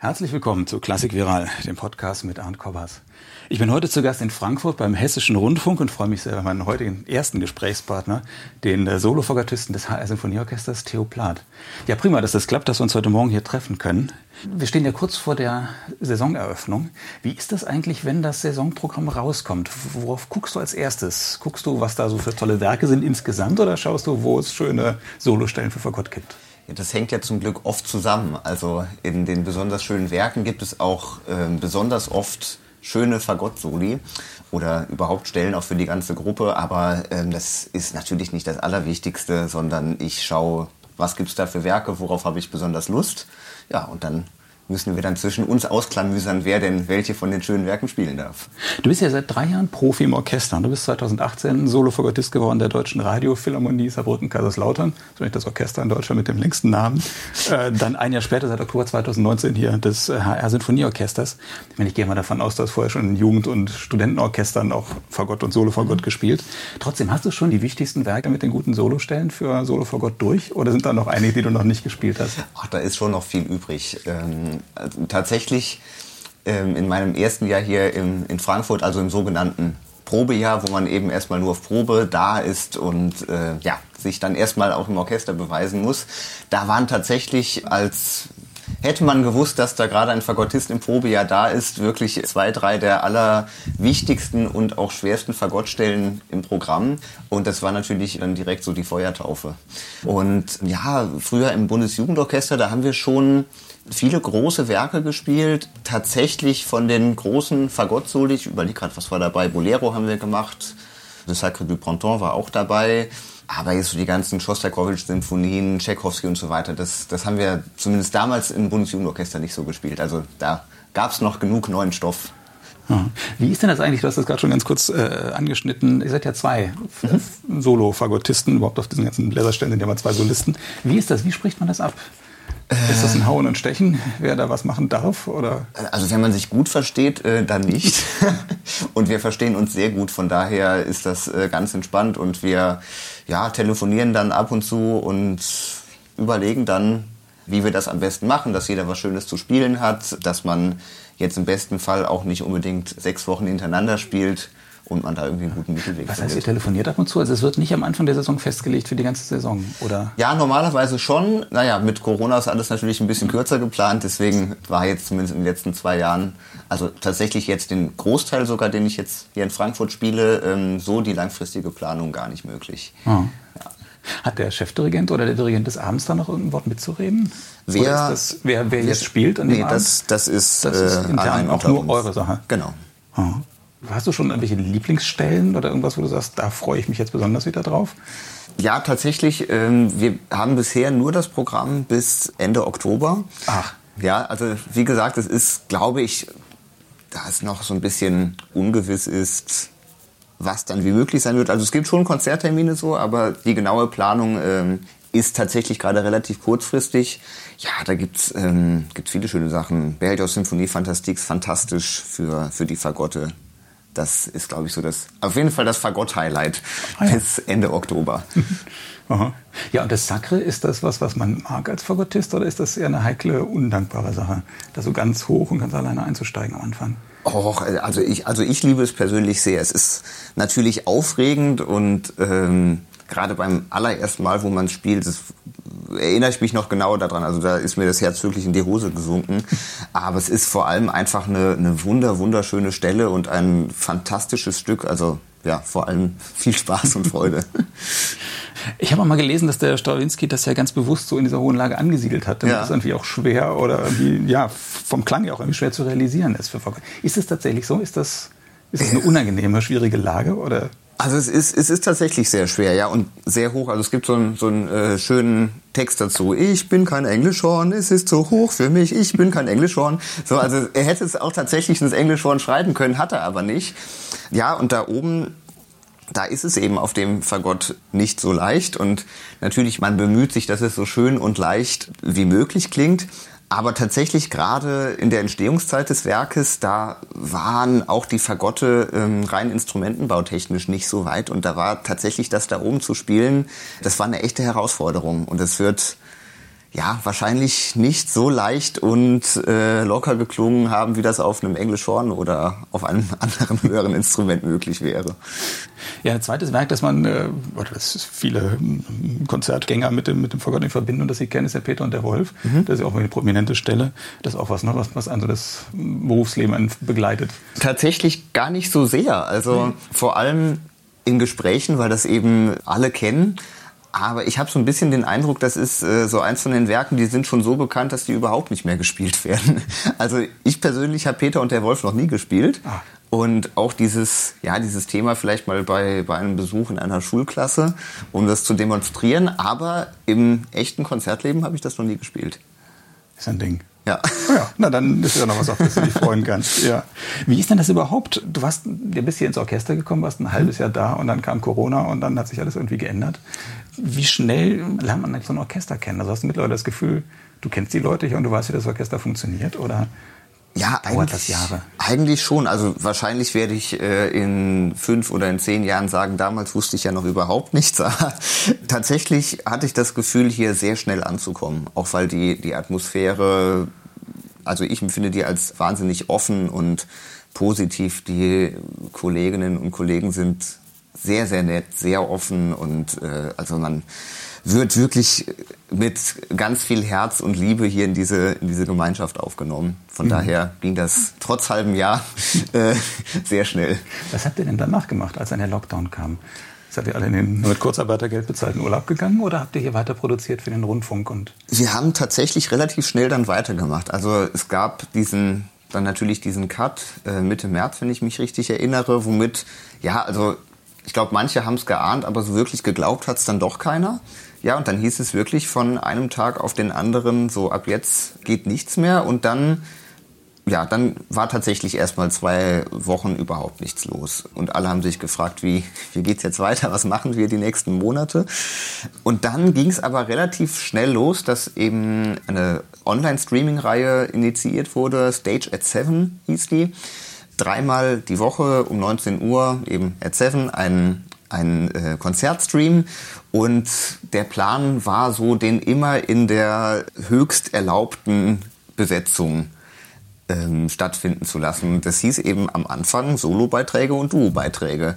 Herzlich willkommen zu Klassik Viral, dem Podcast mit Arndt Kobbers. Ich bin heute zu Gast in Frankfurt beim Hessischen Rundfunk und freue mich sehr über meinen heutigen ersten Gesprächspartner, den äh, Solofogatisten des HR Sinfonieorchesters Theo Plath. Ja, prima, dass das klappt, dass wir uns heute Morgen hier treffen können. Wir stehen ja kurz vor der Saisoneröffnung. Wie ist das eigentlich, wenn das Saisonprogramm rauskommt? Worauf guckst du als erstes? Guckst du, was da so für tolle Werke sind insgesamt oder schaust du, wo es schöne Solostellen für Fagott gibt? Ja, das hängt ja zum Glück oft zusammen. Also in den besonders schönen Werken gibt es auch äh, besonders oft schöne Fagott-Soli oder überhaupt Stellen auch für die ganze Gruppe. Aber ähm, das ist natürlich nicht das Allerwichtigste, sondern ich schaue, was gibt es da für Werke, worauf habe ich besonders Lust. Ja, und dann müssen wir dann zwischen uns ausklamüsern, wer denn welche von den schönen Werken spielen darf. Du bist ja seit drei Jahren Profi im Orchester. Du bist 2018 Solo-Fagottist geworden der Deutschen Radiophilharmonie Saarbrücken-Kaiserslautern. Das ist das Orchester in Deutschland mit dem längsten Namen. Äh, dann ein Jahr später, seit Oktober 2019 hier des HR-Sinfonieorchesters. Äh, ich, meine, ich gehe mal davon aus, dass vorher schon in Jugend- und Studentenorchestern auch Fagott und Solo-Fagott mhm. gespielt. Trotzdem, hast du schon die wichtigsten Werke mit den guten Solostellen für Solo-Fagott durch? Oder sind da noch einige, die du noch nicht gespielt hast? Ach, da ist schon noch viel übrig. Ähm also tatsächlich ähm, in meinem ersten Jahr hier im, in Frankfurt, also im sogenannten Probejahr, wo man eben erstmal nur auf Probe da ist und äh, ja, sich dann erstmal auch im Orchester beweisen muss. Da waren tatsächlich als hätte man gewusst, dass da gerade ein Fagottist im Probejahr da ist, wirklich zwei, drei der allerwichtigsten und auch schwersten Fagottstellen im Programm. Und das war natürlich dann direkt so die Feuertaufe. Und ja, früher im Bundesjugendorchester, da haben wir schon viele große Werke gespielt, tatsächlich von den großen Fagott-Soli. Ich überlege gerade, was war dabei? Bolero haben wir gemacht, Le Sacre du Printemps war auch dabei. Aber jetzt so die ganzen Schostakowitsch-Symphonien, Tchaikovsky und so weiter, das, das haben wir zumindest damals im Bundesjugendorchester nicht so gespielt. Also da gab es noch genug neuen Stoff. Wie ist denn das eigentlich? Du hast das gerade schon ganz kurz äh, angeschnitten. Ihr seid ja zwei mhm. Solo-Fagottisten. Überhaupt auf diesen ganzen Bläserstellen sind ja mal zwei Solisten. Wie ist das? Wie spricht man das ab? Ist das ein Hauen und Stechen, wer da was machen darf? Oder? Also wenn man sich gut versteht, äh, dann nicht. und wir verstehen uns sehr gut, von daher ist das äh, ganz entspannt und wir ja, telefonieren dann ab und zu und überlegen dann, wie wir das am besten machen, dass jeder was Schönes zu spielen hat, dass man jetzt im besten Fall auch nicht unbedingt sechs Wochen hintereinander spielt, und man da irgendwie einen guten Mittelweg Was heißt, ihr telefoniert ab und zu? Also es wird nicht am Anfang der Saison festgelegt für die ganze Saison, oder? Ja, normalerweise schon. Naja, mit Corona ist alles natürlich ein bisschen kürzer geplant. Deswegen war jetzt zumindest in den letzten zwei Jahren, also tatsächlich jetzt den Großteil sogar, den ich jetzt hier in Frankfurt spiele, ähm, so die langfristige Planung gar nicht möglich. Ah. Ja. Hat der Chefdirigent oder der Dirigent des Abends da noch irgendein Wort mitzureden? Wer, das, wer, wer jetzt spielt an dem nee, Abend? Das, das ist, das ist äh, intern auch nur uns. eure Sache. Genau. Ah. Hast du schon irgendwelche Lieblingsstellen oder irgendwas, wo du sagst, da freue ich mich jetzt besonders wieder drauf? Ja, tatsächlich. Ähm, wir haben bisher nur das Programm bis Ende Oktober. Ach. Ja, also wie gesagt, es ist, glaube ich, da es noch so ein bisschen ungewiss ist, was dann wie möglich sein wird. Also es gibt schon Konzerttermine so, aber die genaue Planung ähm, ist tatsächlich gerade relativ kurzfristig. Ja, da gibt's ähm, viele schöne Sachen. Berlioz Symphonie Fantastique, fantastisch für, für die Fagotte das ist, glaube ich, so das, auf jeden Fall das Fagott-Highlight ah, ja. bis Ende Oktober. Aha. Ja, und das Sacre, ist das was, was man mag als Fagottist oder ist das eher eine heikle, undankbare Sache, da so ganz hoch und ganz alleine einzusteigen am Anfang? Och, also ich, also ich liebe es persönlich sehr. Es ist natürlich aufregend und ähm, gerade beim allerersten Mal, wo man spielt, das erinnere ich mich noch genau daran. Also da ist mir das Herz wirklich in die Hose gesunken. Aber es ist vor allem einfach eine, eine wunder, wunderschöne Stelle und ein fantastisches Stück. Also ja, vor allem viel Spaß und Freude. Ich habe auch mal gelesen, dass der Strawinski das ja ganz bewusst so in dieser hohen Lage angesiedelt hat, damit ja. es irgendwie auch schwer oder ja, vom Klang ja auch irgendwie schwer zu realisieren ist für Ist es tatsächlich so? Ist das, ist das eine unangenehme, schwierige Lage oder? Also es ist, es ist tatsächlich sehr schwer, ja, und sehr hoch. Also es gibt so einen, so einen äh, schönen Text dazu. Ich bin kein Englischhorn, es ist zu hoch für mich, ich bin kein Englischhorn. So, also er hätte es auch tatsächlich ins Englischhorn schreiben können, hat er aber nicht. Ja, und da oben da ist es eben auf dem Fagott nicht so leicht und natürlich man bemüht sich, dass es so schön und leicht wie möglich klingt. Aber tatsächlich gerade in der Entstehungszeit des Werkes, da waren auch die Fagotte ähm, rein instrumentenbautechnisch nicht so weit. Und da war tatsächlich das da oben zu spielen, das war eine echte Herausforderung. Und es wird ja, wahrscheinlich nicht so leicht und äh, locker geklungen haben, wie das auf einem Englischhorn oder auf einem anderen höheren Instrument möglich wäre. Ja, ein zweites Werk, das man, äh, oder das viele hm, Konzertgänger mit dem, mit dem Forgotten verbinden und das sie kennen, ist der Peter und der Wolf. Mhm. Das ist auch eine prominente Stelle. Das ist auch was, ne, was, was also das Berufsleben begleitet. Tatsächlich gar nicht so sehr. Also mhm. vor allem in Gesprächen, weil das eben alle kennen. Aber ich habe so ein bisschen den Eindruck, das ist äh, so eins von den Werken, die sind schon so bekannt, dass die überhaupt nicht mehr gespielt werden. Also ich persönlich habe Peter und der Wolf noch nie gespielt. Ah. Und auch dieses, ja, dieses Thema vielleicht mal bei, bei einem Besuch in einer Schulklasse, um das zu demonstrieren. Aber im echten Konzertleben habe ich das noch nie gespielt. Ist ein Ding. Ja. Oh ja. Na, dann ist ja noch was, auf das du dich freuen kannst. Ja. Wie ist denn das überhaupt? Du warst, du bist hier ins Orchester gekommen, warst ein halbes Jahr da und dann kam Corona und dann hat sich alles irgendwie geändert. Wie schnell lernt man eigentlich so ein Orchester kennen? Also hast du mittlerweile das Gefühl, du kennst die Leute hier und du weißt, wie das Orchester funktioniert? Oder ja, dauert das Jahre? Eigentlich schon. Also wahrscheinlich werde ich äh, in fünf oder in zehn Jahren sagen, damals wusste ich ja noch überhaupt nichts. tatsächlich hatte ich das Gefühl, hier sehr schnell anzukommen. Auch weil die, die Atmosphäre, also ich empfinde die als wahnsinnig offen und positiv. Die Kolleginnen und Kollegen sind sehr, sehr nett, sehr offen und äh, also man wird wirklich mit ganz viel Herz und Liebe hier in diese, in diese Gemeinschaft aufgenommen. Von mhm. daher ging das trotz halbem Jahr äh, sehr schnell. Was habt ihr denn danach gemacht, als dann der Lockdown kam? Seid ihr alle in den mit Kurzarbeitergeld bezahlten Urlaub gegangen oder habt ihr hier weiter produziert für den Rundfunk? Und Wir haben tatsächlich relativ schnell dann weitergemacht. Also es gab diesen dann natürlich diesen Cut äh, Mitte März, wenn ich mich richtig erinnere, womit, ja, also ich glaube, manche haben es geahnt, aber so wirklich geglaubt hat es dann doch keiner. Ja, und dann hieß es wirklich von einem Tag auf den anderen, so ab jetzt geht nichts mehr. Und dann, ja, dann war tatsächlich erstmal zwei Wochen überhaupt nichts los. Und alle haben sich gefragt, wie, wie geht's jetzt weiter? Was machen wir die nächsten Monate? Und dann ging es aber relativ schnell los, dass eben eine Online-Streaming-Reihe initiiert wurde. Stage at Seven hieß die. Dreimal die Woche um 19 Uhr, eben at Seven, ein ein äh, Konzertstream und der Plan war so, den immer in der höchst erlaubten Besetzung ähm, stattfinden zu lassen. Das hieß eben am Anfang Solobeiträge und Duobeiträge.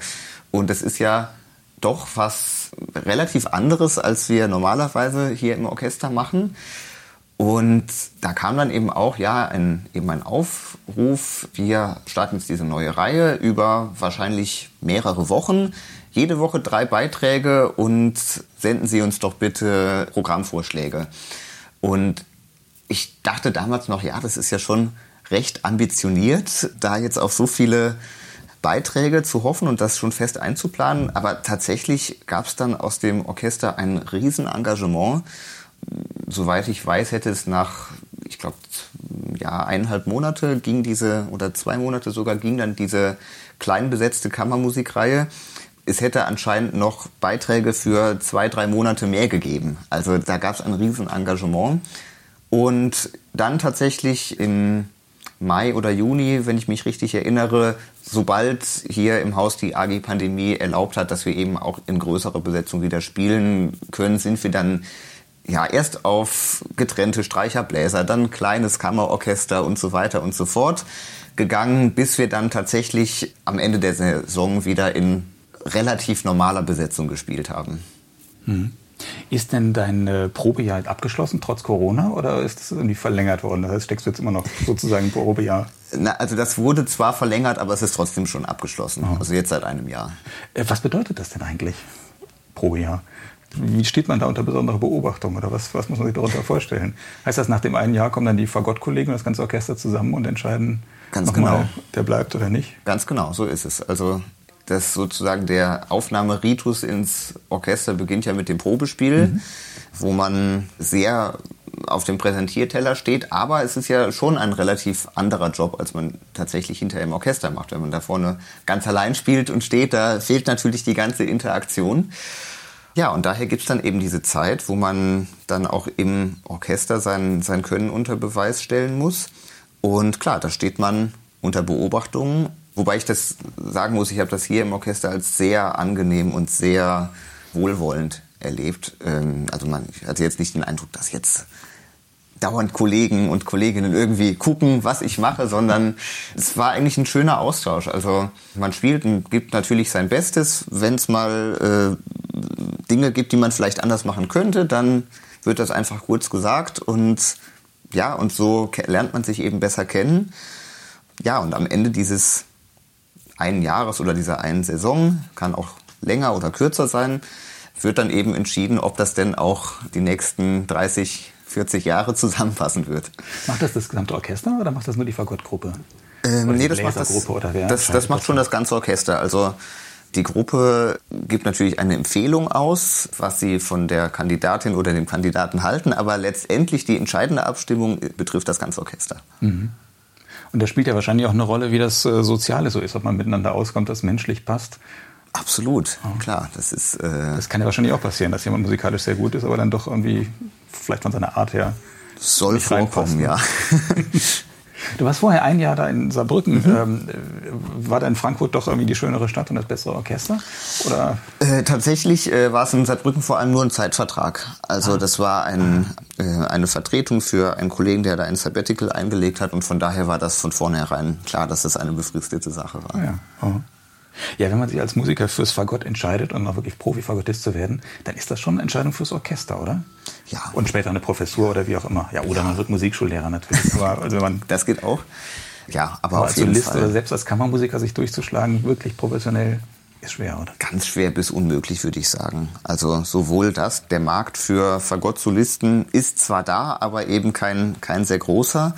Und das ist ja doch was relativ anderes, als wir normalerweise hier im Orchester machen. Und da kam dann eben auch ja ein, eben ein Aufruf, wir starten jetzt diese neue Reihe über wahrscheinlich mehrere Wochen jede Woche drei Beiträge und senden Sie uns doch bitte Programmvorschläge. Und ich dachte damals noch, ja, das ist ja schon recht ambitioniert, da jetzt auf so viele Beiträge zu hoffen und das schon fest einzuplanen. Aber tatsächlich gab es dann aus dem Orchester ein Riesenengagement. Soweit ich weiß, hätte es nach, ich glaube, ja, eineinhalb Monate ging diese, oder zwei Monate sogar ging dann diese klein besetzte Kammermusikreihe es hätte anscheinend noch Beiträge für zwei, drei Monate mehr gegeben. Also da gab es ein riesen Engagement. Und dann tatsächlich im Mai oder Juni, wenn ich mich richtig erinnere, sobald hier im Haus die AG-Pandemie erlaubt hat, dass wir eben auch in größerer Besetzung wieder spielen können, sind wir dann ja erst auf getrennte Streicherbläser, dann kleines Kammerorchester und so weiter und so fort gegangen, bis wir dann tatsächlich am Ende der Saison wieder in relativ normaler Besetzung gespielt haben. Hm. Ist denn dein Probejahr abgeschlossen, trotz Corona, oder ist es irgendwie verlängert worden? Das heißt, steckst du jetzt immer noch sozusagen im Probejahr? Na, also das wurde zwar verlängert, aber es ist trotzdem schon abgeschlossen. Oh. Also jetzt seit einem Jahr. Äh, was bedeutet das denn eigentlich, Probejahr? Wie steht man da unter besonderer Beobachtung oder was, was muss man sich darunter vorstellen? Heißt das, nach dem einen Jahr kommen dann die Fagott-Kollegen und das ganze Orchester zusammen und entscheiden, Ganz genau. Mal, der bleibt oder nicht? Ganz genau, so ist es. Also dass sozusagen der Aufnahmeritus ins Orchester beginnt ja mit dem Probespiel, mhm. wo man sehr auf dem Präsentierteller steht, aber es ist ja schon ein relativ anderer Job, als man tatsächlich hinterher im Orchester macht. Wenn man da vorne ganz allein spielt und steht, da fehlt natürlich die ganze Interaktion. Ja, und daher gibt es dann eben diese Zeit, wo man dann auch im Orchester sein, sein Können unter Beweis stellen muss. Und klar, da steht man unter Beobachtung Wobei ich das sagen muss, ich habe das hier im Orchester als sehr angenehm und sehr wohlwollend erlebt. Ähm, also man ich hatte jetzt nicht den Eindruck, dass jetzt dauernd Kollegen und Kolleginnen irgendwie gucken, was ich mache, sondern es war eigentlich ein schöner Austausch. Also man spielt und gibt natürlich sein Bestes. Wenn es mal äh, Dinge gibt, die man vielleicht anders machen könnte, dann wird das einfach kurz gesagt und ja, und so lernt man sich eben besser kennen. Ja, und am Ende dieses einen Jahres oder dieser einen Saison, kann auch länger oder kürzer sein, wird dann eben entschieden, ob das denn auch die nächsten 30, 40 Jahre zusammenpassen wird. Macht das das gesamte Orchester oder macht das nur die Fagottgruppe? Ähm, nee, das macht das, das, das macht schon das ganze Orchester. Also die Gruppe gibt natürlich eine Empfehlung aus, was sie von der Kandidatin oder dem Kandidaten halten, aber letztendlich die entscheidende Abstimmung betrifft das ganze Orchester. Mhm. Und da spielt ja wahrscheinlich auch eine Rolle, wie das äh, Soziale so ist, ob man miteinander auskommt, das menschlich passt. Absolut, oh. klar. Das ist. Äh das kann ja wahrscheinlich auch passieren, dass jemand musikalisch sehr gut ist, aber dann doch irgendwie vielleicht von seiner Art her. Soll vorkommen, ja. Du warst vorher ein Jahr da in Saarbrücken. Mhm. Ähm, war da in Frankfurt doch irgendwie die schönere Stadt und das bessere Orchester? Oder? Äh, tatsächlich äh, war es in Saarbrücken vor allem nur ein Zeitvertrag. Also ah. das war ein, äh, eine Vertretung für einen Kollegen, der da ein Sabbatical eingelegt hat und von daher war das von vornherein klar, dass das eine befristete Sache war. Ja. Oh. Ja, wenn man sich als Musiker fürs Fagott entscheidet und auch wirklich Profi-Fagottist zu werden, dann ist das schon eine Entscheidung fürs Orchester, oder? Ja. Und später eine Professur oder wie auch immer. Ja, oder ja. man wird Musikschullehrer natürlich. Aber also man das geht auch. Ja, aber, aber auf jeden Solist Fall. oder selbst als Kammermusiker sich durchzuschlagen, wirklich professionell, ist schwer, oder? Ganz schwer bis unmöglich, würde ich sagen. Also sowohl das, der Markt für Fagott-Solisten ist zwar da, aber eben kein, kein sehr großer.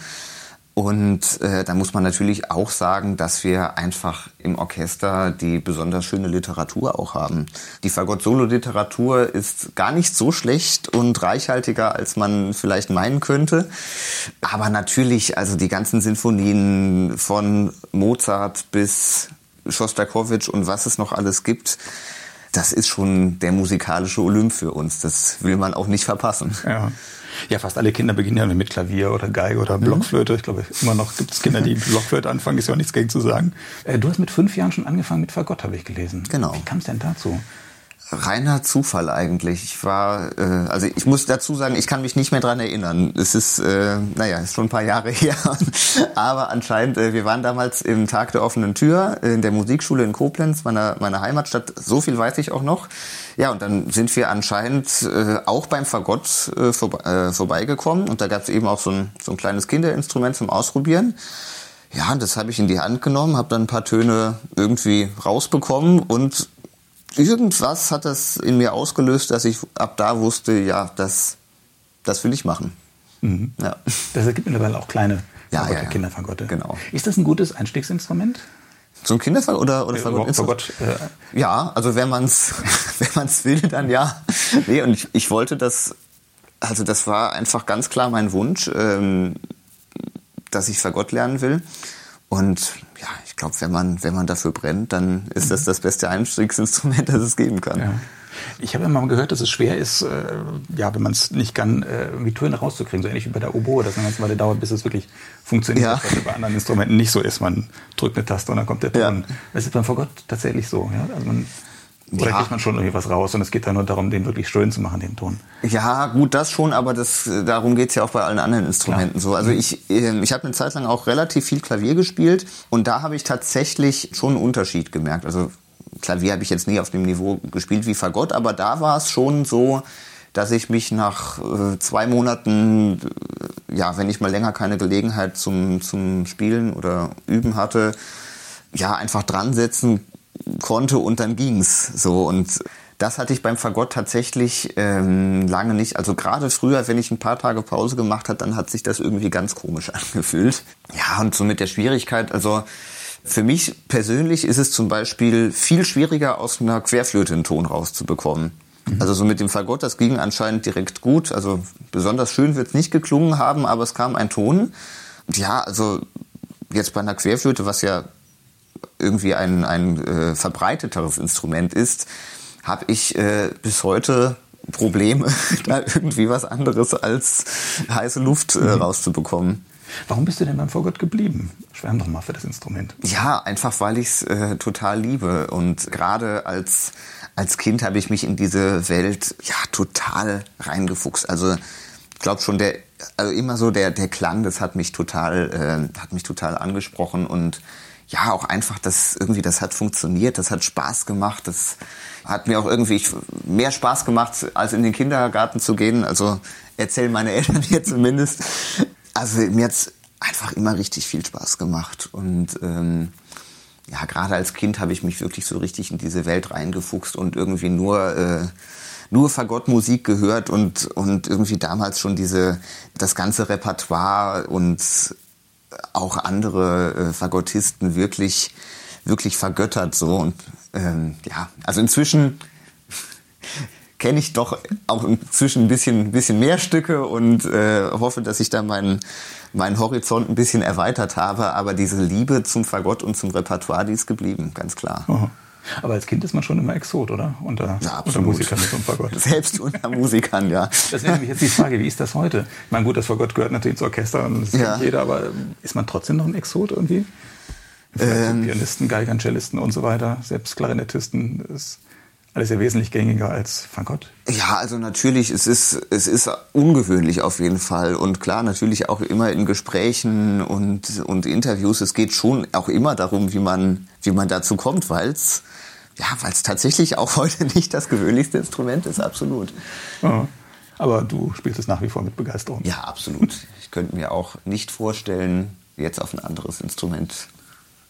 Und äh, da muss man natürlich auch sagen, dass wir einfach im Orchester die besonders schöne Literatur auch haben. Die Fagott-Solo-Literatur ist gar nicht so schlecht und reichhaltiger, als man vielleicht meinen könnte. Aber natürlich, also die ganzen Sinfonien von Mozart bis Schostakowitsch und was es noch alles gibt, das ist schon der musikalische Olymp für uns. Das will man auch nicht verpassen. Ja. Ja, fast alle Kinder beginnen ja mit Klavier oder Geige oder mhm. Blockflöte. Ich glaube, immer noch gibt es Kinder, die Blockflöte anfangen, ist ja auch nichts gegen zu sagen. Äh, du hast mit fünf Jahren schon angefangen mit Fagott, habe ich gelesen. Genau. Wie kam es denn dazu? Reiner Zufall eigentlich. Ich war, äh, also ich muss dazu sagen, ich kann mich nicht mehr dran erinnern. Es ist, äh, naja, ist schon ein paar Jahre her. Aber anscheinend, äh, wir waren damals im Tag der offenen Tür in der Musikschule in Koblenz, meiner, meiner Heimatstadt. So viel weiß ich auch noch. Ja, und dann sind wir anscheinend äh, auch beim Fagott äh, vor, äh, vorbeigekommen. Und da gab es eben auch so ein, so ein kleines Kinderinstrument zum Ausprobieren. Ja, das habe ich in die Hand genommen, habe dann ein paar Töne irgendwie rausbekommen und irgendwas hat das in mir ausgelöst, dass ich ab da wusste, ja, das, das will ich machen. Mhm. Ja. Das ergibt mittlerweile auch kleine ja, ja, ja. Kinderfagotte. Genau. Ist das ein gutes Einstiegsinstrument? Zum Kinderfall oder oder Fagott? Fagott äh. Ja, also wenn man es wenn man's will, dann ja. Nee, und ich, ich wollte das, also das war einfach ganz klar mein Wunsch, ähm, dass ich Fagott lernen will. Und ja, ich glaube, wenn man, wenn man dafür brennt, dann ist das das beste Einstiegsinstrument, das es geben kann. Ja. Ich habe immer gehört, dass es schwer ist, äh, ja, wenn man es nicht kann, äh, irgendwie Töne rauszukriegen, so ähnlich wie bei der Oboe, dass eine ganze Weile dauert, bis es wirklich funktioniert, ja. was bei anderen Instrumenten nicht so ist. Man drückt eine Taste und dann kommt der Ton. Ja. Das ist beim Fagott tatsächlich so. Ja? Also man oder ja. kriegt man schon irgendwie was raus und es geht dann nur darum, den wirklich schön zu machen, den Ton? Ja, gut, das schon, aber das, darum geht's ja auch bei allen anderen Instrumenten Klar. so. Also ich, ähm, ich habe eine Zeit lang auch relativ viel Klavier gespielt und da habe ich tatsächlich schon einen Unterschied gemerkt. Also Klavier habe ich jetzt nie auf dem Niveau gespielt wie Fagott, aber da war es schon so, dass ich mich nach äh, zwei Monaten, äh, ja, wenn ich mal länger keine Gelegenheit zum, zum Spielen oder Üben hatte, ja, einfach dran setzen konnte und dann ging's so und das hatte ich beim Fagott tatsächlich ähm, lange nicht. Also gerade früher, wenn ich ein paar Tage Pause gemacht habe, dann hat sich das irgendwie ganz komisch angefühlt. Ja, und so mit der Schwierigkeit, also für mich persönlich ist es zum Beispiel viel schwieriger, aus einer Querflöte einen Ton rauszubekommen. Mhm. Also so mit dem Fagott, das ging anscheinend direkt gut. Also besonders schön wird es nicht geklungen haben, aber es kam ein Ton. Ja, also jetzt bei einer Querflöte, was ja irgendwie ein, ein äh, verbreiteteres Instrument ist, habe ich äh, bis heute Probleme, da irgendwie was anderes als heiße Luft äh, mhm. rauszubekommen. Warum bist du denn beim Vorgott geblieben? Schwärm doch mal für das Instrument. Ja, einfach weil ich es äh, total liebe. Und gerade als, als Kind habe ich mich in diese Welt ja total reingefuchst. Also ich glaube schon der also immer so der der Klang, das hat mich total äh, hat mich total angesprochen und ja auch einfach das irgendwie das hat funktioniert, das hat Spaß gemacht, das hat mir auch irgendwie mehr Spaß gemacht als in den Kindergarten zu gehen. Also erzählen meine Eltern hier zumindest. Also mir hat's einfach immer richtig viel Spaß gemacht und ähm, ja, gerade als Kind habe ich mich wirklich so richtig in diese Welt reingefuchst und irgendwie nur äh, nur Fagottmusik gehört und und irgendwie damals schon diese das ganze Repertoire und auch andere äh, Fagottisten wirklich wirklich vergöttert so und ähm, ja also inzwischen kenne ich doch auch inzwischen ein bisschen bisschen mehr Stücke und äh, hoffe dass ich da meinen meinen Horizont ein bisschen erweitert habe, aber diese Liebe zum Fagott und zum Repertoire, die ist geblieben, ganz klar. Aha. Aber als Kind ist man schon immer Exot, oder? Unter, ja, unter Musikern mit so einem Fagott. Selbst unter Musikern, ja. Das wäre nämlich jetzt die Frage, wie ist das heute? Ich meine, gut, das Fagott gehört natürlich ins Orchester und das ja. jeder, aber ist man trotzdem noch ein Exot irgendwie? Ähm, Pianisten, Geigern, Cellisten und so weiter, selbst Klarinettisten. Ist alles ja wesentlich gängiger als Fagott. Ja, also natürlich, es ist, es ist ungewöhnlich auf jeden Fall. Und klar, natürlich auch immer in Gesprächen und, und Interviews. Es geht schon auch immer darum, wie man, wie man dazu kommt, weil es ja, weil's tatsächlich auch heute nicht das gewöhnlichste Instrument ist, absolut. Ja. Aber du spielst es nach wie vor mit Begeisterung. Ja, absolut. Ich könnte mir auch nicht vorstellen, jetzt auf ein anderes Instrument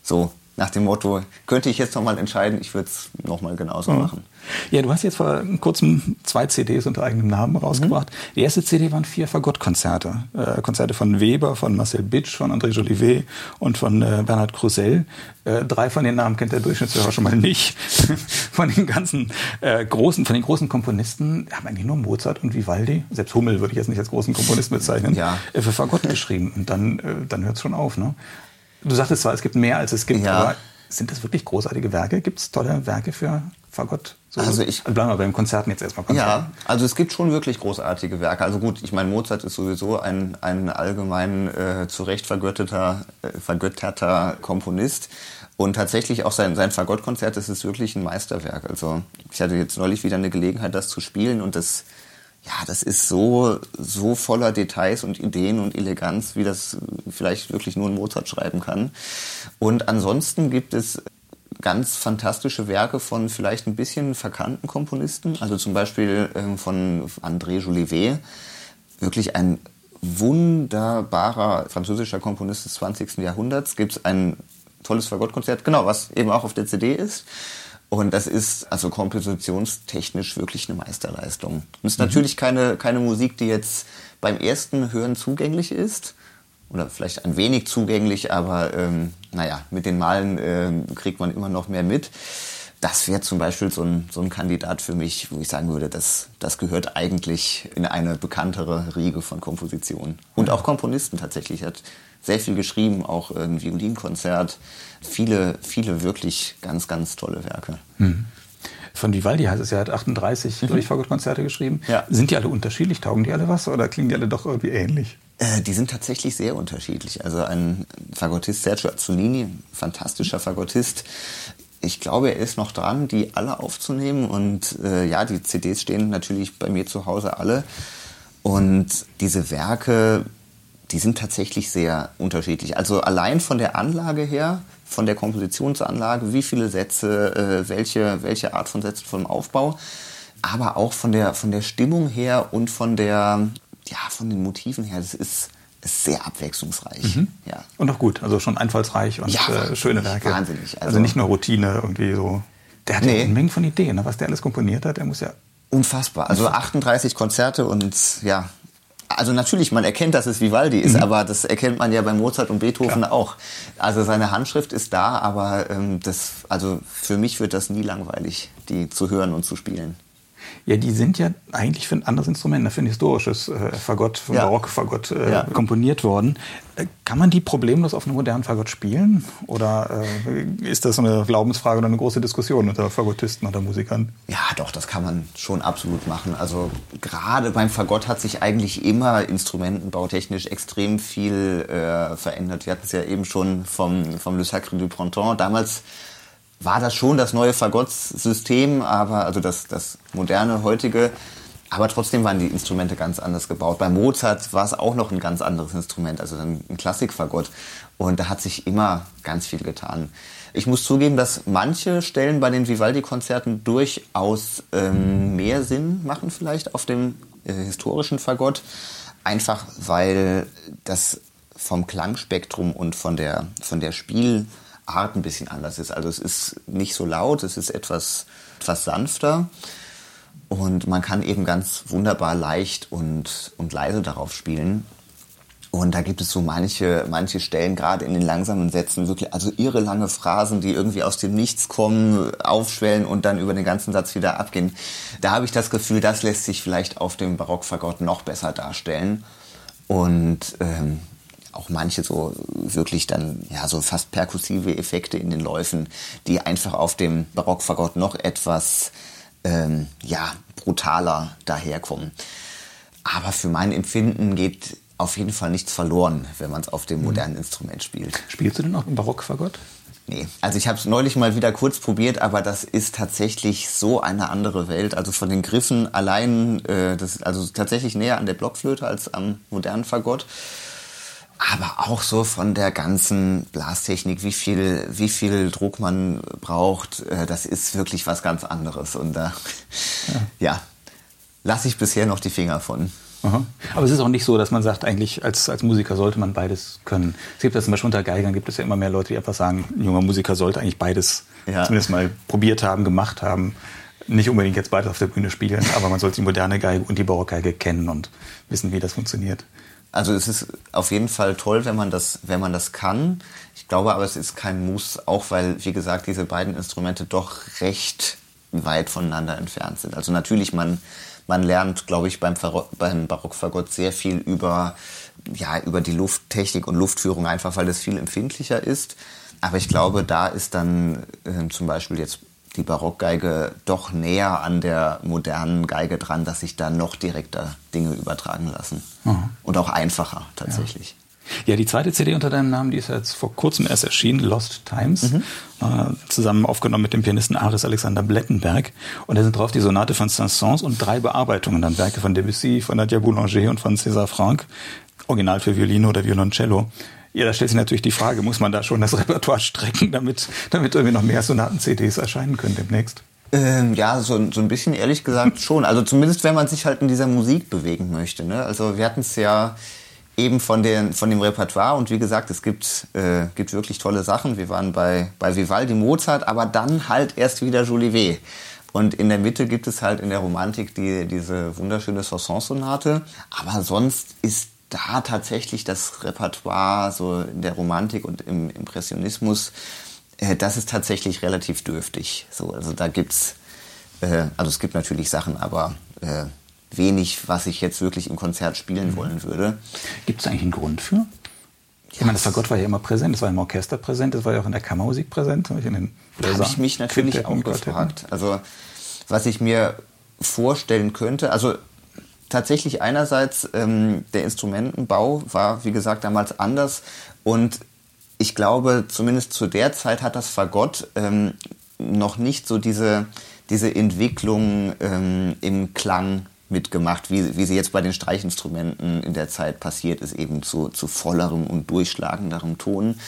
so nach dem Motto, könnte ich jetzt nochmal entscheiden, ich würde es nochmal genauso mhm. machen. Ja, du hast jetzt vor kurzem zwei CDs unter eigenem Namen rausgebracht. Mhm. Die erste CD waren vier Fagott-Konzerte. Äh, Konzerte von Weber, von Marcel Bitsch, von André Jolivet und von äh, Bernhard Crusel. Äh, drei von den Namen kennt der Durchschnittshörer schon mal nicht. von den ganzen äh, großen, von den großen Komponisten haben eigentlich nur Mozart und Vivaldi, selbst Hummel würde ich jetzt nicht als großen Komponisten bezeichnen, ja. Äh, für Fagott geschrieben. Und dann, äh, dann hört es schon auf. Ne? Du sagtest zwar, es gibt mehr als es gibt, ja. aber sind das wirklich großartige Werke? Gibt es tolle Werke für Fagott? So also ich bleiben wir beim Konzerten jetzt erstmal. Konzerten. Ja, also es gibt schon wirklich großartige Werke. Also gut, ich meine, Mozart ist sowieso ein, ein allgemein äh, zu Recht vergötterter, äh, vergötterter Komponist. Und tatsächlich auch sein, sein Fagottkonzert, das ist wirklich ein Meisterwerk. Also ich hatte jetzt neulich wieder eine Gelegenheit, das zu spielen und das ja, das ist so, so voller Details und Ideen und Eleganz, wie das vielleicht wirklich nur ein Mozart schreiben kann. Und ansonsten gibt es ganz fantastische Werke von vielleicht ein bisschen verkannten Komponisten, also zum Beispiel ähm, von André Jolivet, wirklich ein wunderbarer französischer Komponist des 20. Jahrhunderts. Gibt es ein tolles Fagottkonzert, genau, was eben auch auf der CD ist. Und das ist also kompositionstechnisch wirklich eine Meisterleistung. Und es ist mhm. natürlich keine, keine Musik, die jetzt beim ersten Hören zugänglich ist. Oder vielleicht ein wenig zugänglich, aber ähm, naja, mit den Malen äh, kriegt man immer noch mehr mit. Das wäre zum Beispiel so ein, so ein Kandidat für mich, wo ich sagen würde, das, das gehört eigentlich in eine bekanntere Riege von Kompositionen. Und auch Komponisten tatsächlich. Hat sehr viel geschrieben, auch ein Violinkonzert. Viele, viele wirklich ganz, ganz tolle Werke. Mhm. Von Vivaldi heißt es, er hat 38 mhm. Durchfahrtkonzerte geschrieben. Ja. Sind die alle unterschiedlich? Taugen die alle was oder klingen die alle doch irgendwie ähnlich? Äh, die sind tatsächlich sehr unterschiedlich. Also ein Fagottist, Sergio Azzolini, fantastischer Fagottist. Ich glaube, er ist noch dran, die alle aufzunehmen. Und äh, ja, die CDs stehen natürlich bei mir zu Hause alle. Und diese Werke die sind tatsächlich sehr unterschiedlich. Also allein von der Anlage her, von der Kompositionsanlage, wie viele Sätze, äh, welche, welche Art von Sätzen vom Aufbau, aber auch von der, von der Stimmung her und von der, ja, von den Motiven her. Das ist, ist sehr abwechslungsreich. Mhm. Ja. Und auch gut, also schon einfallsreich und ja, äh, schöne Werke. Wahnsinnig. Also, also, nicht nur Routine irgendwie so. Der hat nee. ja eine Menge von Ideen, ne? was der alles komponiert hat. Der muss ja Unfassbar. Also 38 Konzerte und ja, also natürlich, man erkennt, dass es Vivaldi ist, mhm. aber das erkennt man ja bei Mozart und Beethoven Klar. auch. Also seine Handschrift ist da, aber ähm, das, also für mich wird das nie langweilig, die zu hören und zu spielen. Ja, die sind ja eigentlich für ein anderes Instrument, für ein historisches äh, Fagott, für ein ja. Barockfagott äh, ja. komponiert worden. Äh, kann man die problemlos auf einem modernen Fagott spielen? Oder äh, ist das eine Glaubensfrage oder eine große Diskussion unter Fagottisten oder Musikern? Ja, doch, das kann man schon absolut machen. Also gerade beim Fagott hat sich eigentlich immer instrumentenbautechnisch extrem viel äh, verändert. Wir hatten es ja eben schon vom, vom Le Sacre du Printemps. Damals war das schon das neue Fagottsystem, aber also das, das moderne, heutige. Aber trotzdem waren die Instrumente ganz anders gebaut. Bei Mozart war es auch noch ein ganz anderes Instrument, also ein Klassikfagott. Und da hat sich immer ganz viel getan. Ich muss zugeben, dass manche Stellen bei den Vivaldi-Konzerten durchaus ähm, mehr Sinn machen, vielleicht auf dem äh, historischen Fagott. Einfach weil das vom Klangspektrum und von der, von der Spielart ein bisschen anders ist. Also es ist nicht so laut, es ist etwas, etwas sanfter. Und man kann eben ganz wunderbar leicht und, und leise darauf spielen. Und da gibt es so manche, manche Stellen, gerade in den langsamen Sätzen, wirklich, also irre lange Phrasen, die irgendwie aus dem Nichts kommen, aufschwellen und dann über den ganzen Satz wieder abgehen. Da habe ich das Gefühl, das lässt sich vielleicht auf dem Barockfagott noch besser darstellen. Und ähm, auch manche so wirklich dann, ja, so fast perkussive Effekte in den Läufen, die einfach auf dem Barockfagott noch etwas, ähm, ja, brutaler daherkommen. Aber für mein Empfinden geht auf jeden Fall nichts verloren, wenn man es auf dem mhm. modernen Instrument spielt. Spielst du denn auch im Barockfagott? Nee, also ich habe es neulich mal wieder kurz probiert, aber das ist tatsächlich so eine andere Welt. Also von den Griffen allein, äh, das ist also tatsächlich näher an der Blockflöte als am modernen Fagott. Aber auch so von der ganzen Blastechnik, wie viel, wie viel Druck man braucht, äh, das ist wirklich was ganz anderes. Und da, ja, ja lasse ich bisher noch die Finger von. Aha. Aber es ist auch nicht so, dass man sagt, eigentlich als, als Musiker sollte man beides können. Es gibt das zum Beispiel unter Geigern, gibt es ja immer mehr Leute, die einfach sagen, ein junger Musiker sollte eigentlich beides ja. zumindest mal probiert haben, gemacht haben. Nicht unbedingt jetzt beides auf der Bühne spielen, aber man sollte die moderne Geige und die Barockgeige kennen und wissen, wie das funktioniert. Also es ist auf jeden Fall toll, wenn man das, wenn man das kann. Ich glaube aber, es ist kein Muss, auch weil, wie gesagt, diese beiden Instrumente doch recht weit voneinander entfernt sind. Also natürlich, man, man lernt, glaube ich, beim, beim Barockfagott sehr viel über, ja, über die Lufttechnik und Luftführung, einfach weil das viel empfindlicher ist. Aber ich glaube, da ist dann äh, zum Beispiel jetzt die Barockgeige doch näher an der modernen Geige dran, dass sich da noch direkter Dinge übertragen lassen. Mhm. Und auch einfacher tatsächlich. Ja. Ja, die zweite CD unter deinem Namen, die ist jetzt vor kurzem erst erschienen, Lost Times, mhm. äh, zusammen aufgenommen mit dem Pianisten Aris Alexander Blettenberg. Und da sind drauf die Sonate von Saint-Saëns und drei Bearbeitungen, dann Werke von Debussy, von Nadia Boulanger und von César Franck, original für Violine oder Violoncello. Ja, da stellt sich natürlich die Frage, muss man da schon das Repertoire strecken, damit, damit irgendwie noch mehr Sonaten-CDs erscheinen können demnächst? Ähm, ja, so, so ein bisschen ehrlich gesagt schon. Also zumindest, wenn man sich halt in dieser Musik bewegen möchte. Ne? Also wir hatten es ja eben von, den, von dem Repertoire und wie gesagt, es gibt, äh, gibt wirklich tolle Sachen. Wir waren bei, bei Vivaldi, Mozart, aber dann halt erst wieder Jolivet. Und in der Mitte gibt es halt in der Romantik die, diese wunderschöne Chanson-Sonate. Aber sonst ist da tatsächlich das Repertoire so in der Romantik und im Impressionismus, äh, das ist tatsächlich relativ dürftig. So, also da gibt's, äh, also es gibt natürlich Sachen, aber äh, wenig, was ich jetzt wirklich im Konzert spielen mhm. wollen würde. Gibt es eigentlich einen Grund für? Ich meine, das Fagott war ja immer präsent, es war im Orchester präsent, es war ja auch in der Kammermusik präsent. In den habe ich mich natürlich auch gefragt. Also, was ich mir vorstellen könnte, also tatsächlich einerseits ähm, der Instrumentenbau war, wie gesagt, damals anders und ich glaube, zumindest zu der Zeit hat das Fagott ähm, noch nicht so diese, diese Entwicklung ähm, im Klang mitgemacht, wie, wie sie jetzt bei den Streichinstrumenten in der Zeit passiert ist, eben zu, zu vollerem und durchschlagenderem Ton.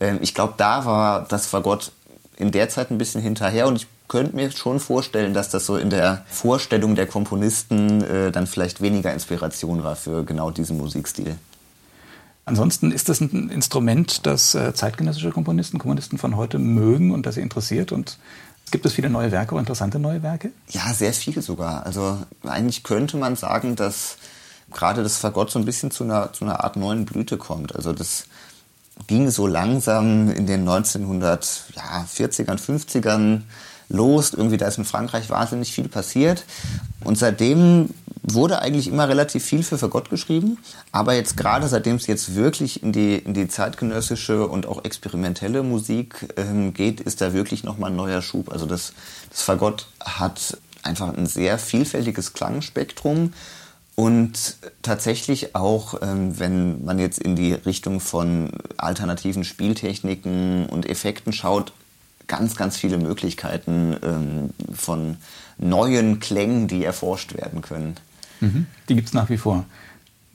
Ähm, ich glaube, da war das Fagott in der Zeit ein bisschen hinterher und ich könnte mir schon vorstellen, dass das so in der Vorstellung der Komponisten äh, dann vielleicht weniger Inspiration war für genau diesen Musikstil. Ansonsten ist das ein Instrument, das äh, zeitgenössische Komponisten, Komponisten von heute mögen und das sie interessiert und Gibt es viele neue Werke oder interessante neue Werke? Ja, sehr viel sogar. Also eigentlich könnte man sagen, dass gerade das Fagott so ein bisschen zu einer, zu einer Art neuen Blüte kommt. Also das ging so langsam in den 1940ern, 50ern los. Irgendwie da ist in Frankreich wahnsinnig viel passiert. Und seitdem wurde eigentlich immer relativ viel für Fagott geschrieben. Aber jetzt gerade, seitdem es jetzt wirklich in die, in die zeitgenössische und auch experimentelle Musik ähm, geht, ist da wirklich nochmal ein neuer Schub. Also das, das Fagott hat einfach ein sehr vielfältiges Klangspektrum. Und tatsächlich auch, ähm, wenn man jetzt in die Richtung von alternativen Spieltechniken und Effekten schaut, ganz, ganz viele Möglichkeiten ähm, von neuen Klängen, die erforscht werden können. Mhm. Die gibt es nach wie vor.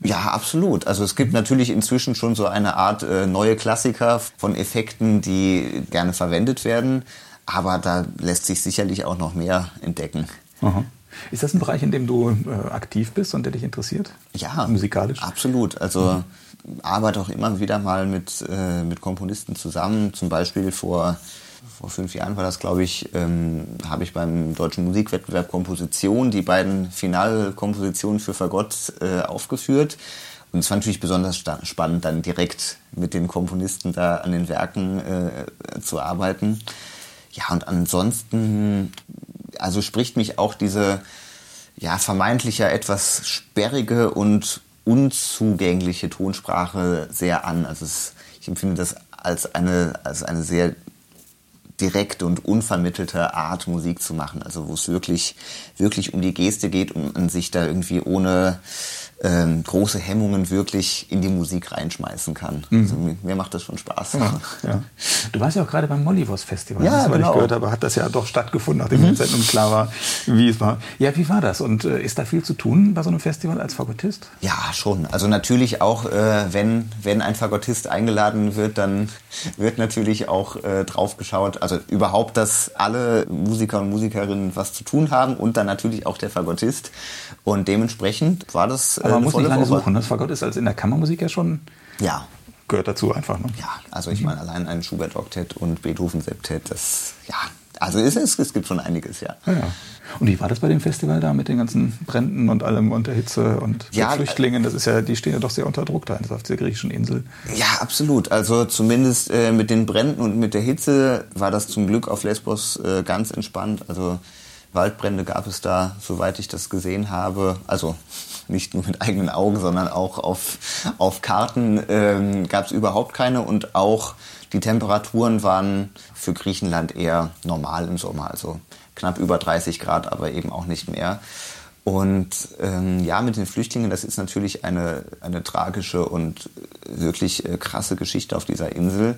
Ja, absolut. Also es gibt natürlich inzwischen schon so eine Art äh, neue Klassiker von Effekten, die gerne verwendet werden, aber da lässt sich sicherlich auch noch mehr entdecken. Aha. Ist das ein Bereich, in dem du äh, aktiv bist und der dich interessiert? Ja, musikalisch. Absolut. Also mhm. arbeite auch immer wieder mal mit, äh, mit Komponisten zusammen. Zum Beispiel vor, vor fünf Jahren war das, glaube ich, ähm, habe ich beim Deutschen Musikwettbewerb Komposition die beiden Finalkompositionen für Fagott äh, aufgeführt. Und es war natürlich besonders spannend, dann direkt mit den Komponisten da an den Werken äh, zu arbeiten. Ja, und ansonsten also spricht mich auch diese ja, vermeintlich ja etwas sperrige und unzugängliche Tonsprache sehr an. Also es, ich empfinde das als eine, als eine sehr direkte und unvermittelte Art, Musik zu machen. Also wo es wirklich, wirklich um die Geste geht und man sich da irgendwie ohne ähm, große Hemmungen wirklich in die Musik reinschmeißen kann. Mhm. Also mir, mir, macht das schon Spaß. Ja, ja. Du warst ja auch gerade beim Mollivos Festival, ja, das, genau. ich gehört habe, hat das ja doch stattgefunden, nachdem mhm. nun klar war, wie es war. Ja, wie war das? Und äh, ist da viel zu tun bei so einem Festival als Fagottist? Ja, schon. Also natürlich auch, äh, wenn, wenn ein Fagottist eingeladen wird, dann wird natürlich auch äh, drauf geschaut, also überhaupt, dass alle Musiker und Musikerinnen was zu tun haben und dann natürlich auch der Fagottist. Und dementsprechend war das äh, aber man muss nicht lange suchen. Das Fagott ist als in der Kammermusik ja schon. Ja. Gehört dazu einfach. Ne? Ja, also ich mhm. meine, allein ein Schubert-Oktett und Beethoven-Septett, das, ja, also es, es, es gibt schon einiges, ja. ja. Und wie war das bei dem Festival da mit den ganzen Bränden und allem und der Hitze und ja, Flüchtlingen? Das ist ja, die stehen ja doch sehr unter Druck da auf dieser griechischen Insel. Ja, absolut. Also zumindest äh, mit den Bränden und mit der Hitze war das zum Glück auf Lesbos äh, ganz entspannt. Also Waldbrände gab es da, soweit ich das gesehen habe. Also nicht nur mit eigenen Augen, sondern auch auf, auf Karten ähm, gab es überhaupt keine. Und auch die Temperaturen waren für Griechenland eher normal im Sommer. Also knapp über 30 Grad, aber eben auch nicht mehr. Und ähm, ja, mit den Flüchtlingen, das ist natürlich eine, eine tragische und wirklich äh, krasse Geschichte auf dieser Insel.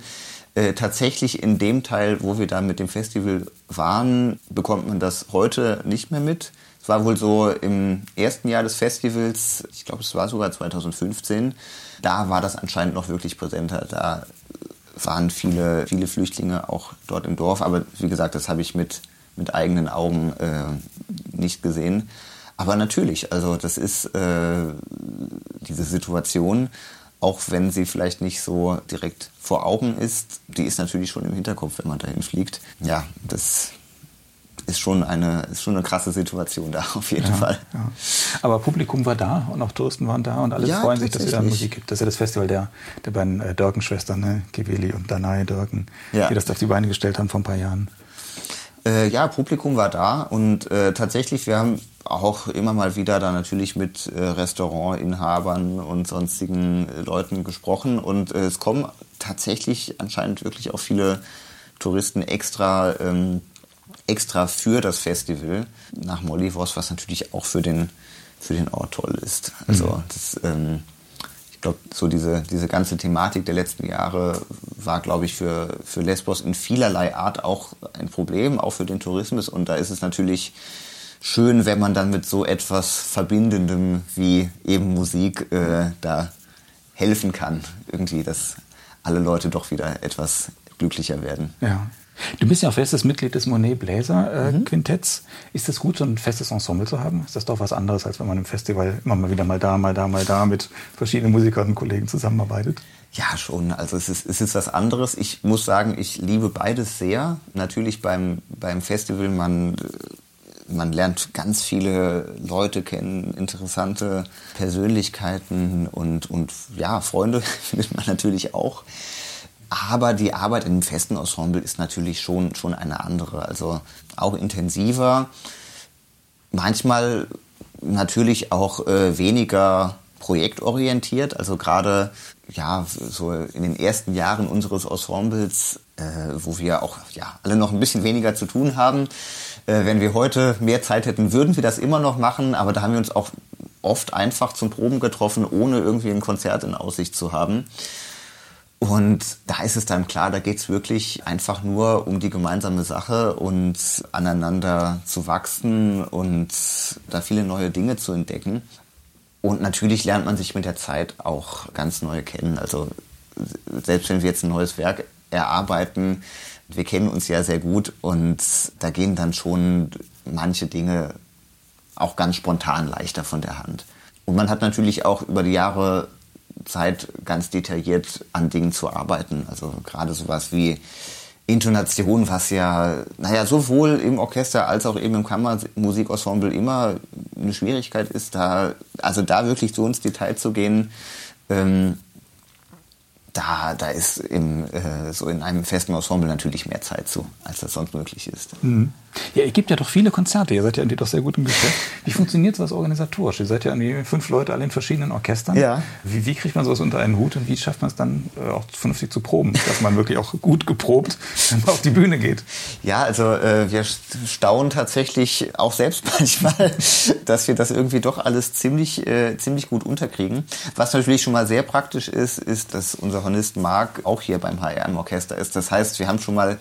Äh, tatsächlich in dem Teil, wo wir da mit dem Festival waren, bekommt man das heute nicht mehr mit. Es war wohl so im ersten Jahr des Festivals, ich glaube es war sogar 2015, da war das anscheinend noch wirklich präsenter. Da waren viele, viele Flüchtlinge auch dort im Dorf, aber wie gesagt, das habe ich mit, mit eigenen Augen äh, nicht gesehen. Aber natürlich, also das ist äh, diese Situation auch wenn sie vielleicht nicht so direkt vor Augen ist, die ist natürlich schon im Hinterkopf, wenn man dahin fliegt. Ja, das ist schon eine, ist schon eine krasse Situation da, auf jeden ja, Fall. Ja. Aber Publikum war da und auch Touristen waren da und alle ja, freuen sich, dass es da Musik gibt. Das ist ja das Festival der, der beiden äh, Dörken-Schwestern, ne? Kiveli und Danai Dörken, die das auf die Beine gestellt haben vor ein paar Jahren. Äh, ja, Publikum war da und äh, tatsächlich, wir haben auch immer mal wieder da natürlich mit äh, Restaurantinhabern und sonstigen äh, Leuten gesprochen und äh, es kommen tatsächlich anscheinend wirklich auch viele Touristen extra ähm, extra für das Festival nach Mollivos, was natürlich auch für den für den Ort toll ist. Also mhm. das, ähm, ich glaube, so diese diese ganze Thematik der letzten Jahre war, glaube ich, für für Lesbos in vielerlei Art auch ein Problem, auch für den Tourismus und da ist es natürlich schön, wenn man dann mit so etwas Verbindendem wie eben Musik äh, da helfen kann. Irgendwie, dass alle Leute doch wieder etwas glücklicher werden. Ja. Du bist ja auch festes Mitglied des Monet Bläser äh, mhm. Quintetts. Ist es gut, so ein festes Ensemble zu haben? Ist das doch was anderes, als wenn man im Festival immer mal wieder mal da, mal da, mal da mit verschiedenen Musikern und Kollegen zusammenarbeitet? Ja, schon. Also es ist, es ist was anderes. Ich muss sagen, ich liebe beides sehr. Natürlich beim, beim Festival, man man lernt ganz viele Leute kennen, interessante Persönlichkeiten und, und ja, Freunde findet man natürlich auch. Aber die Arbeit in einem festen Ensemble ist natürlich schon, schon eine andere, also auch intensiver. Manchmal natürlich auch äh, weniger projektorientiert, also gerade ja, so in den ersten Jahren unseres Ensembles, äh, wo wir auch ja, alle noch ein bisschen weniger zu tun haben, äh, wenn wir heute mehr Zeit hätten, würden wir das immer noch machen, aber da haben wir uns auch oft einfach zum Proben getroffen, ohne irgendwie ein Konzert in Aussicht zu haben. Und da ist es dann klar, da geht es wirklich einfach nur um die gemeinsame Sache und aneinander zu wachsen und da viele neue Dinge zu entdecken. Und natürlich lernt man sich mit der Zeit auch ganz neu kennen. Also selbst wenn wir jetzt ein neues Werk erarbeiten, wir kennen uns ja sehr gut und da gehen dann schon manche Dinge auch ganz spontan leichter von der Hand. Und man hat natürlich auch über die Jahre Zeit, ganz detailliert an Dingen zu arbeiten. Also gerade sowas wie Intonation, was ja, naja, sowohl im Orchester als auch eben im Kammermusikensemble immer eine Schwierigkeit ist, da, also da wirklich so ins Detail zu gehen, ähm, da, da ist im, äh, so in einem festen Ensemble natürlich mehr Zeit zu, als das sonst möglich ist. Mhm. Ja, ihr gebt ja doch viele Konzerte, ihr seid ja doch sehr gut im Geschäft. Wie funktioniert sowas organisatorisch? Ihr seid ja die fünf Leute alle in verschiedenen Orchestern. Ja. Wie, wie kriegt man sowas unter einen Hut und wie schafft man es dann äh, auch vernünftig zu proben, dass man wirklich auch gut geprobt auf die Bühne geht? Ja, also äh, wir staunen tatsächlich auch selbst manchmal, dass wir das irgendwie doch alles ziemlich, äh, ziemlich gut unterkriegen. Was natürlich schon mal sehr praktisch ist, ist, dass unser Hornist Marc auch hier beim HR im Orchester ist. Das heißt, wir haben schon mal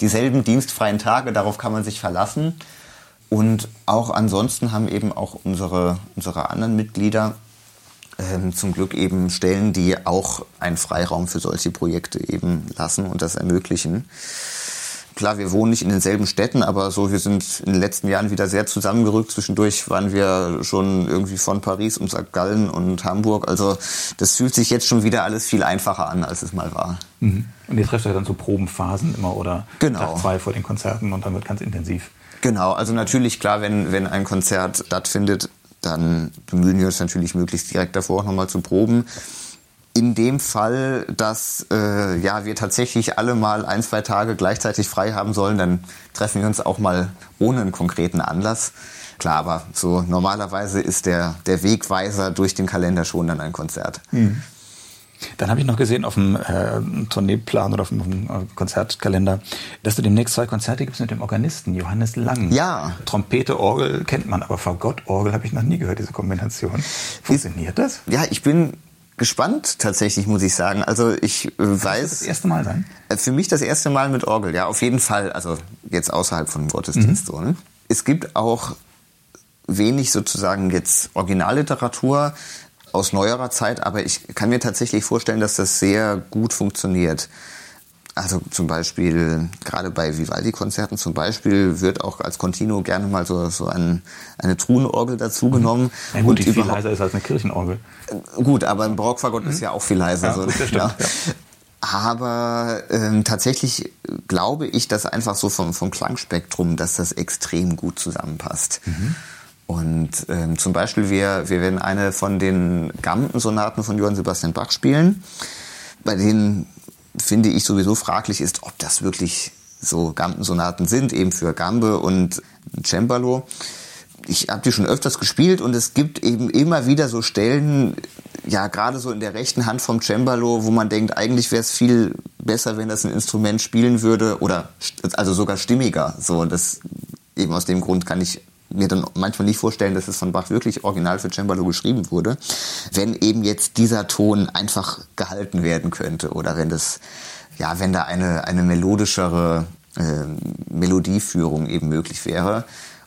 dieselben dienstfreien Tage, darauf kann man sich verlassen. Und auch ansonsten haben eben auch unsere, unsere anderen Mitglieder ähm, zum Glück eben Stellen, die auch einen Freiraum für solche Projekte eben lassen und das ermöglichen. Klar, wir wohnen nicht in denselben Städten, aber so, wir sind in den letzten Jahren wieder sehr zusammengerückt. Zwischendurch waren wir schon irgendwie von Paris und St. Gallen und Hamburg. Also das fühlt sich jetzt schon wieder alles viel einfacher an, als es mal war. Mhm. Und ihr trefft euch dann so Probenphasen immer oder genau. Tag zwei vor den Konzerten und dann wird ganz intensiv. Genau, also natürlich klar, wenn, wenn ein Konzert stattfindet, dann bemühen wir uns natürlich möglichst direkt davor auch nochmal zu proben in dem Fall, dass äh, ja, wir tatsächlich alle mal ein, zwei Tage gleichzeitig frei haben sollen, dann treffen wir uns auch mal ohne einen konkreten Anlass. Klar, aber so normalerweise ist der, der Wegweiser durch den Kalender schon dann ein Konzert. Mhm. Dann habe ich noch gesehen auf dem äh, Tourneeplan oder auf dem, äh, Konzertkalender, dass du demnächst zwei Konzerte gibst mit dem Organisten Johannes Lang. Ja. Trompete, Orgel kennt man, aber Fagott, Orgel habe ich noch nie gehört, diese Kombination. Funktioniert das? Ja, ich bin gespannt tatsächlich, muss ich sagen. Also ich äh, weiß. Das, das erste Mal sein? Äh, für mich das erste Mal mit Orgel, ja, auf jeden Fall. Also jetzt außerhalb von Gottesdienst mhm. so. Ne? Es gibt auch wenig sozusagen jetzt Originalliteratur aus neuerer Zeit, aber ich kann mir tatsächlich vorstellen, dass das sehr gut funktioniert. Also zum Beispiel, gerade bei Vivaldi-Konzerten zum Beispiel, wird auch als Continuo gerne mal so, so ein, eine Truhenorgel dazugenommen. Mhm. Ja, gut, und die viel leiser ist als eine Kirchenorgel. Äh, gut, aber ein Barockfagott mhm. ist ja auch viel leiser. Ja, so, das stimmt, ja. Aber ähm, tatsächlich glaube ich, dass einfach so vom, vom Klangspektrum, dass das extrem gut zusammenpasst. Mhm. Und ähm, zum Beispiel, wir, wir werden eine von den Gampen-Sonaten von Johann Sebastian Bach spielen, bei denen finde ich sowieso fraglich ist, ob das wirklich so Gampensonaten sind, eben für Gambe und Cembalo. Ich habe die schon öfters gespielt und es gibt eben immer wieder so Stellen, ja gerade so in der rechten Hand vom Cembalo, wo man denkt, eigentlich wäre es viel besser, wenn das ein Instrument spielen würde oder also sogar stimmiger. So, das eben aus dem Grund kann ich mir dann manchmal nicht vorstellen, dass es von Bach wirklich original für Cembalo geschrieben wurde, wenn eben jetzt dieser Ton einfach gehalten werden könnte oder wenn das, ja, wenn da eine, eine melodischere äh, Melodieführung eben möglich wäre.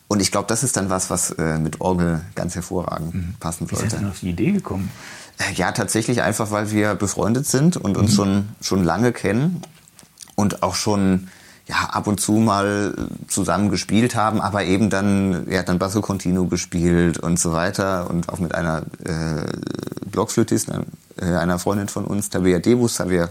Und ich glaube, das ist dann was, was äh, mit Orgel ganz hervorragend mhm. passen sollte. Wie ist denn auf die Idee gekommen? Äh, ja, tatsächlich einfach, weil wir befreundet sind und uns mhm. schon, schon lange kennen und auch schon ja, ab und zu mal zusammen gespielt haben, aber eben dann, er hat dann Basso Continuo gespielt und so weiter und auch mit einer äh, Blockflötistin, äh, einer Freundin von uns, Tabea Debus, haben wir,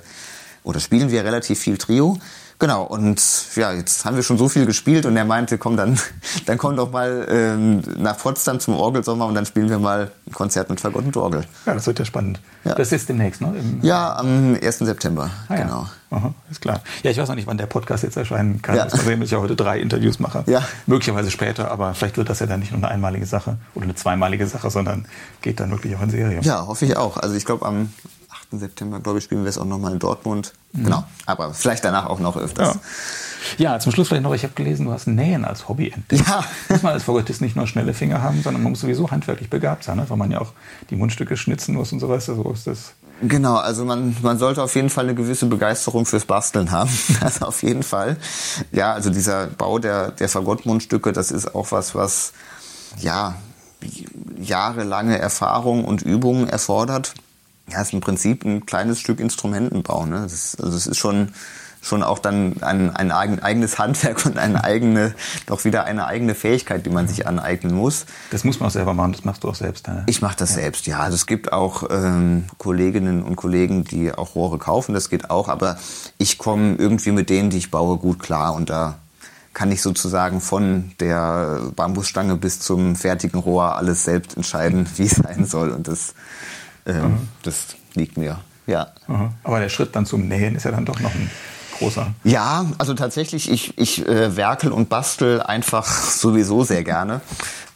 oder spielen wir relativ viel Trio. Genau, und ja, jetzt haben wir schon so viel gespielt und er meinte, komm, dann, dann komm doch mal ähm, nach Potsdam zum Orgelsommer und dann spielen wir mal ein Konzert mit Fagott und Orgel. Ja, das wird ja spannend. Ja. Das ist demnächst, ne? Im ja, am 1. September, ah, genau. Ja. Aha, ist klar. Ja, ich weiß noch nicht, wann der Podcast jetzt erscheinen kann. Ja. Man sehen, dass ich ja heute drei Interviews mache. Ja. Möglicherweise später, aber vielleicht wird das ja dann nicht nur eine einmalige Sache oder eine zweimalige Sache, sondern geht dann wirklich auch in Serie. Ja, hoffe ich auch. Also ich glaube, am 8. September, glaube ich, spielen wir es auch nochmal in Dortmund. Mhm. Genau, aber vielleicht danach auch noch öfters. Ja. ja zum Schluss vielleicht noch, ich habe gelesen, du hast Nähen als Hobby entdeckt. Ja. Muss man als Fagottist nicht nur schnelle Finger haben, sondern man muss sowieso handwerklich begabt sein, ne? weil man ja auch die Mundstücke schnitzen muss und so weiter. So ist das. Genau, also man, man sollte auf jeden Fall eine gewisse Begeisterung fürs Basteln haben. Das auf jeden Fall. Ja, also dieser Bau der, der Fagottmundstücke, das ist auch was, was ja jahrelange Erfahrung und Übungen erfordert. Ja, ist im Prinzip ein kleines Stück Instrumentenbau. Ne? Das, also es ist schon schon auch dann ein, ein eigenes Handwerk und eine eigene, doch wieder eine eigene Fähigkeit, die man sich aneignen muss. Das muss man auch selber machen, das machst du auch selbst. Ne? Ich mache das ja. selbst, ja. Also es gibt auch ähm, Kolleginnen und Kollegen, die auch Rohre kaufen, das geht auch, aber ich komme irgendwie mit denen, die ich baue, gut klar und da kann ich sozusagen von der Bambusstange bis zum fertigen Rohr alles selbst entscheiden, wie es sein soll und das, ähm, das liegt mir. Ja. Mhm. Aber der Schritt dann zum Nähen ist ja dann doch noch ein großer. Ja, also tatsächlich, ich, ich äh, werkel und bastel einfach sowieso sehr gerne.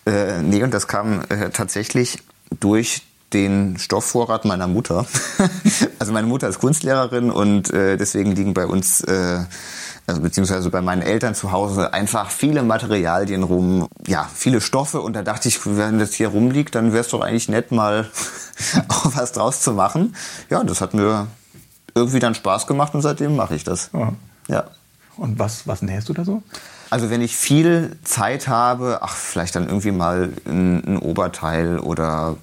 Äh, nee, und das kam äh, tatsächlich durch den Stoffvorrat meiner Mutter. also meine Mutter ist Kunstlehrerin und äh, deswegen liegen bei uns, äh, also beziehungsweise bei meinen Eltern zu Hause einfach viele Materialien rum, ja, viele Stoffe und da dachte ich, wenn das hier rumliegt, dann wäre es doch eigentlich nett, mal auch was draus zu machen. Ja, das hat mir irgendwie dann Spaß gemacht und seitdem mache ich das. Ja. ja. Und was, was nähst du da so? Also wenn ich viel Zeit habe, ach, vielleicht dann irgendwie mal ein, ein Oberteil oder,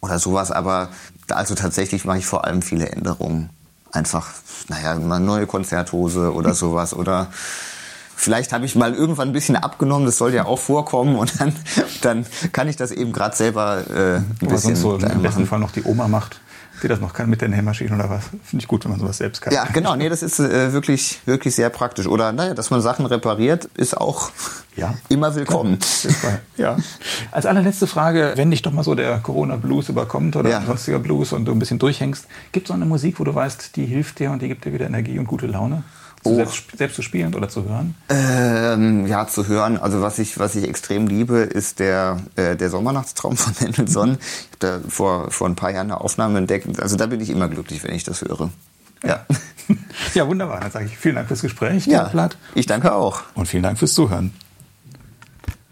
oder sowas, aber also tatsächlich mache ich vor allem viele Änderungen. Einfach, naja, eine neue Konzerthose oder sowas oder vielleicht habe ich mal irgendwann ein bisschen abgenommen, das soll ja auch vorkommen und dann, dann kann ich das eben gerade selber äh, ein oder bisschen sonst so im besten Fall noch die Oma macht die das noch kann mit der Nähmaschine oder was. Finde ich gut, wenn man sowas selbst kann. Ja, genau. Nee, das ist äh, wirklich, wirklich sehr praktisch. Oder naja, dass man Sachen repariert, ist auch ja. immer willkommen. Ja. Als allerletzte Frage, wenn dich doch mal so der Corona-Blues überkommt oder ja. sonstiger Blues und du ein bisschen durchhängst, gibt es so eine Musik, wo du weißt, die hilft dir und die gibt dir wieder Energie und gute Laune? Oh. Selbst, selbst, zu spielen oder zu hören? Ähm, ja, zu hören. Also was ich, was ich extrem liebe, ist der, äh, der Sommernachtstraum von Mendelssohn. Ich habe da vor, vor ein paar Jahren eine Aufnahme entdeckt. Also da bin ich immer glücklich, wenn ich das höre. Ja. Ja, wunderbar. Dann sage ich vielen Dank fürs Gespräch, ja, Platt. Ich danke auch. Und vielen Dank fürs Zuhören.